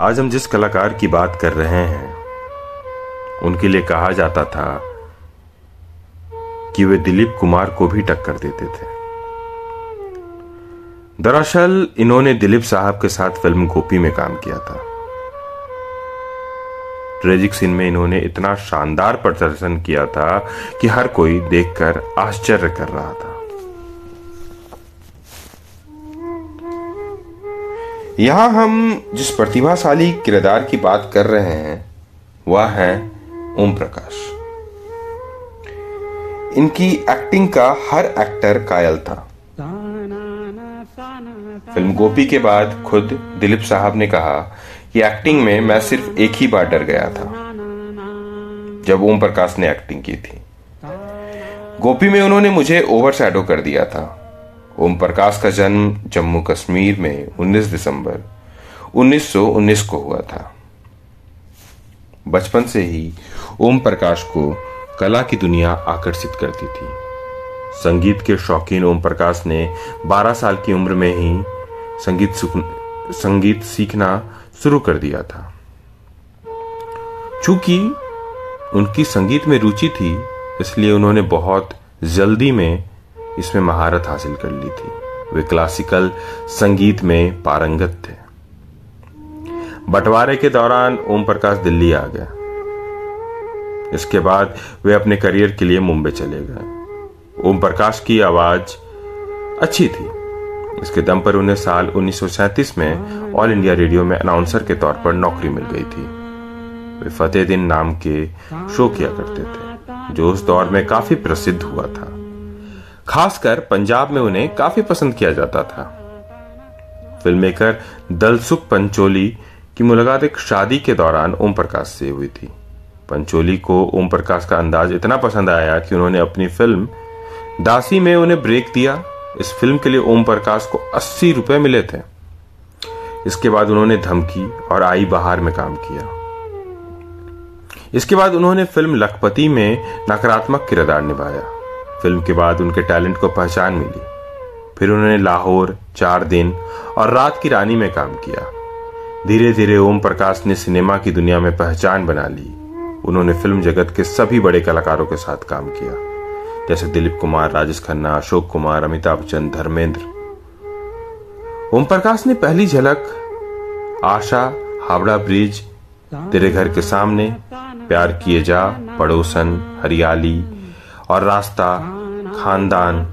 आज हम जिस कलाकार की बात कर रहे हैं, उनके लिए कहा जाता था कि वे दिलीप कुमार को भी टक्कर देते थे। दरअसल, इन्होंने दिलीप साहब के साथ फ़िल्म गोपी में काम किया था। ट्रेजिक सीन में इन्होंने इतना शानदार प्रदर्शन किया था कि हर कोई देखकर आश्चर्य कर रहा था। यहाँ हम जिस प्रतिभाशाली किरदार की बात कर रहे हैं, वह है ओम प्रकाश इनकी एक्टिंग का हर एक्टर कायल था। फ़िल्म गोपी के बाद खुद दिलीप साहब ने कहा कि एक्टिंग में मैं सिर्फ़ एक ही बार डर गया था, जब ओम प्रकाश ने एक्टिंग की थी। गोपी में उन्होंने मुझे ओवर कर दिया था। ओम प्रकाश का जन्म जम्मू कश्मीर में 19 दिसंबर 1919 को हुआ था। बचपन से ही ओम प्रकाश को कला की दुनिया आकर्षित करती थी। संगीत के शौकीन ओम प्रकाश ने 12 साल की उम्र में ही संगीत संगीत सीखना शुरू कर दिया था। चूँकि उनकी संगीत में रुचि थी, इसलिए उन्होंने बहुत जल्दी में इसमें महारत हासिल कर ली थी। वे क्लासिकल संगीत में पारंगत थे। बंटवारे के दौरान ओम प्रकाश दिल्ली आ गया। इसके बाद वे अपने करियर के लिए मुंबई चले गए। ओम प्रकाश की आवाज़ अच्छी थी। इसके दम पर उन्हें साल उन्नीस सौ सैंतीस में ऑल इंडिया रेडियो में अनाउंसर के तौर पर नौकरी मिल गई थी। वे फतेह दिन नाम के शो किया करते थे, जो उस दौर में काफ़ी प्रसिद्ध हुआ था। खासकर पंजाब में उन्हें काफ़ी पसंद किया जाता था। फ़िल्म मेकर दलसुख पंचोली की मुलाकात एक शादी के दौरान ओम प्रकाश से हुई थी। पंचोली को ओम प्रकाश का अंदाज इतना पसंद आया कि उन्होंने अपनी फ़िल्म दासी में उन्हें ब्रेक दिया। इस फ़िल्म के लिए ओम प्रकाश को अस्सी रुपए मिले थे। इसके बाद उन्होंने धमकी और आई बहार में काम किया। इसके बाद उन्होंने फ़िल्म लखपति में नकारात्मक किरदार निभाया। फ़िल्म के बाद उनके टैलेंट को पहचान मिली। फिर उन्होंने लाहौर चार दिन और रात की रानी में काम किया। धीरे धीरे ओम प्रकाश ने सिनेमा की दुनिया में पहचान बना ली। उन्होंने फ़िल्म जगत के सभी बड़े कलाकारों के साथ काम किया। जैसे दिलीप कुमार, राजेश खन्ना, अशोक कुमार, अमिताभ बच्चन, धर्मेंद्र। ओम प्रकाश ने पहली झलक, आशा, हावड़ा ब्रिज, तेरे घर के सामने, प्यार किए जा, पड़ोसन, हरियाली और रास्ता, खानदान,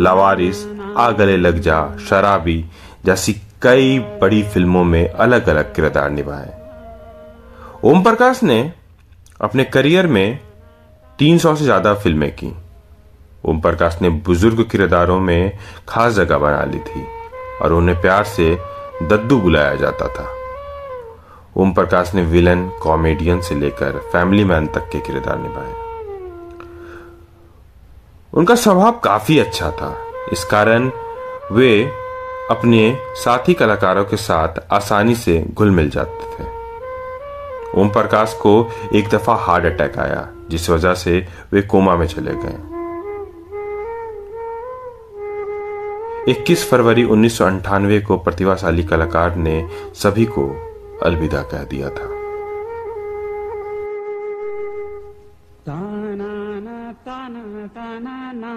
लवारिस आ गले लग जा शराबी जैसी कई बड़ी फ़िल्मों में अलग अलग किरदार निभाए। ओम प्रकाश ने अपने करियर में 300 से ज़्यादा फ़िल्में की। ओम प्रकाश ने बुज़ुर्ग किरदारों में खास जगह बना ली थी और उन्हें प्यार से दद्दू बुलाया जाता था। ओम प्रकाश ने विलन, कॉमेडियन से लेकर फैमिली मैन तक के किरदार निभाए। उनका स्वभाव काफ़ी अच्छा था। इस कारण वे अपने साथी कलाकारों के साथ आसानी से घुल मिल जाते थे। ओम प्रकाश को एक दफ़ा हार्ट अटैक आया, जिस वजह से वे कोमा में चले गए। 21 फरवरी उन्नीस को प्रतिभाशाली कलाकार ने सभी को अलविदा कह दिया था। da na da na na